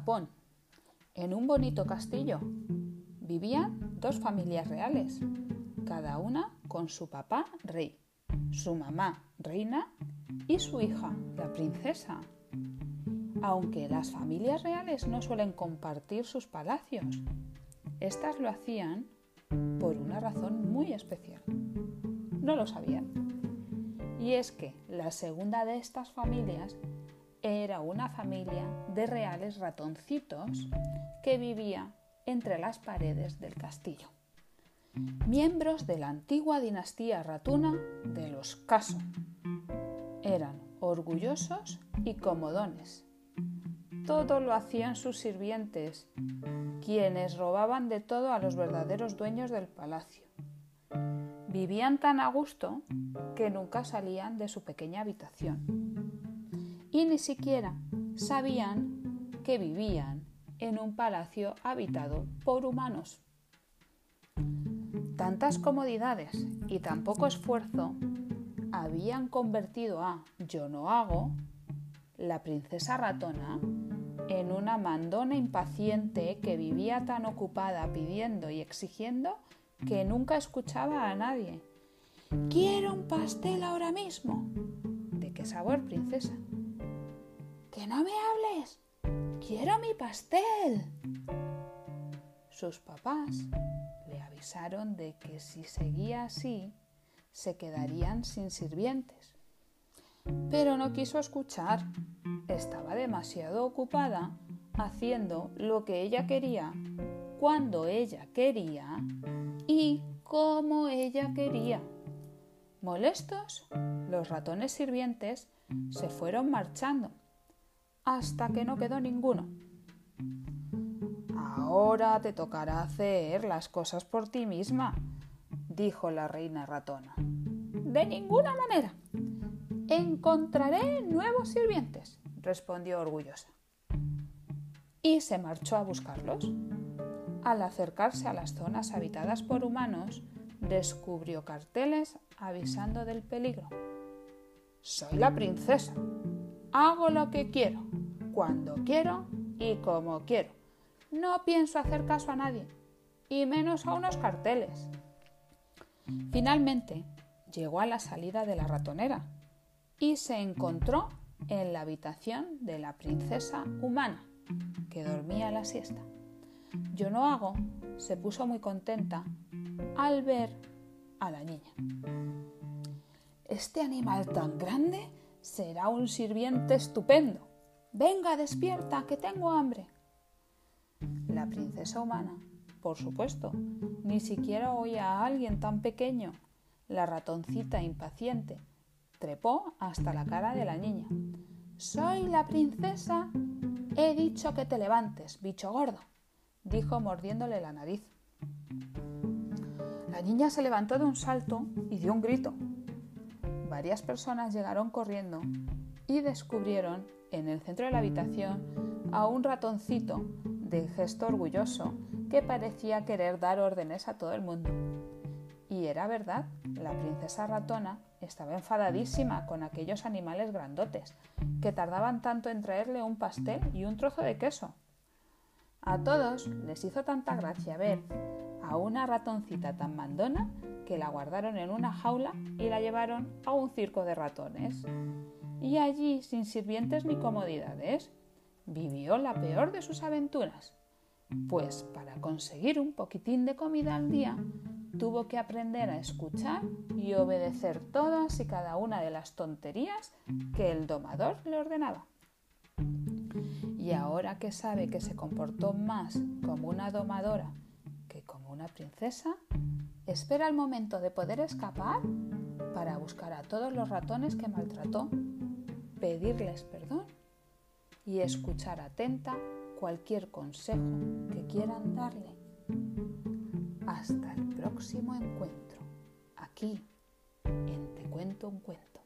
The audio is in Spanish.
Japón, en un bonito castillo, vivían dos familias reales, cada una con su papá rey, su mamá reina y su hija, la princesa. Aunque las familias reales no suelen compartir sus palacios, estas lo hacían por una razón muy especial. No lo sabían. Y es que la segunda de estas familias era una familia de reales ratoncitos que vivía entre las paredes del castillo. Miembros de la antigua dinastía ratuna de los Caso. Eran orgullosos y comodones. Todo lo hacían sus sirvientes, quienes robaban de todo a los verdaderos dueños del palacio. Vivían tan a gusto que nunca salían de su pequeña habitación. Y ni siquiera sabían que vivían en un palacio habitado por humanos. Tantas comodidades y tan poco esfuerzo habían convertido a Yo no hago, la princesa ratona, en una mandona impaciente que vivía tan ocupada pidiendo y exigiendo que nunca escuchaba a nadie. Quiero un pastel ahora mismo. ¿De qué sabor, princesa? Que no me hables. Quiero mi pastel. Sus papás le avisaron de que si seguía así, se quedarían sin sirvientes. Pero no quiso escuchar. Estaba demasiado ocupada haciendo lo que ella quería, cuando ella quería y como ella quería. Molestos, los ratones sirvientes se fueron marchando hasta que no quedó ninguno. Ahora te tocará hacer las cosas por ti misma, dijo la reina ratona. De ninguna manera. Encontraré nuevos sirvientes, respondió orgullosa. Y se marchó a buscarlos. Al acercarse a las zonas habitadas por humanos, descubrió carteles avisando del peligro. Soy la princesa. Hago lo que quiero, cuando quiero y como quiero. No pienso hacer caso a nadie, y menos a unos carteles. Finalmente llegó a la salida de la ratonera y se encontró en la habitación de la princesa humana, que dormía la siesta. Yo no hago se puso muy contenta al ver a la niña. Este animal tan grande será un sirviente estupendo. Venga, despierta, que tengo hambre. La princesa humana por supuesto, ni siquiera oía a alguien tan pequeño. La ratoncita impaciente trepó hasta la cara de la niña. Soy la princesa. He dicho que te levantes, bicho gordo, dijo mordiéndole la nariz. La niña se levantó de un salto y dio un grito. Varias personas llegaron corriendo y descubrieron en el centro de la habitación a un ratoncito de gesto orgulloso que parecía querer dar órdenes a todo el mundo. Y era verdad, la princesa ratona estaba enfadadísima con aquellos animales grandotes, que tardaban tanto en traerle un pastel y un trozo de queso. A todos les hizo tanta gracia ver a una ratoncita tan mandona que la guardaron en una jaula y la llevaron a un circo de ratones. Y allí, sin sirvientes ni comodidades, vivió la peor de sus aventuras pues para conseguir un poquitín de comida al día, tuvo que aprender a escuchar y obedecer todas y cada una de las tonterías que el domador le ordenaba. Y ahora que sabe que se comportó más como una domadora que como una princesa, espera el momento de poder escapar para buscar a todos los ratones que maltrató, pedirles perdón y escuchar atenta cualquier consejo que quieran darle. Hasta el próximo encuentro, aquí en Te cuento un cuento.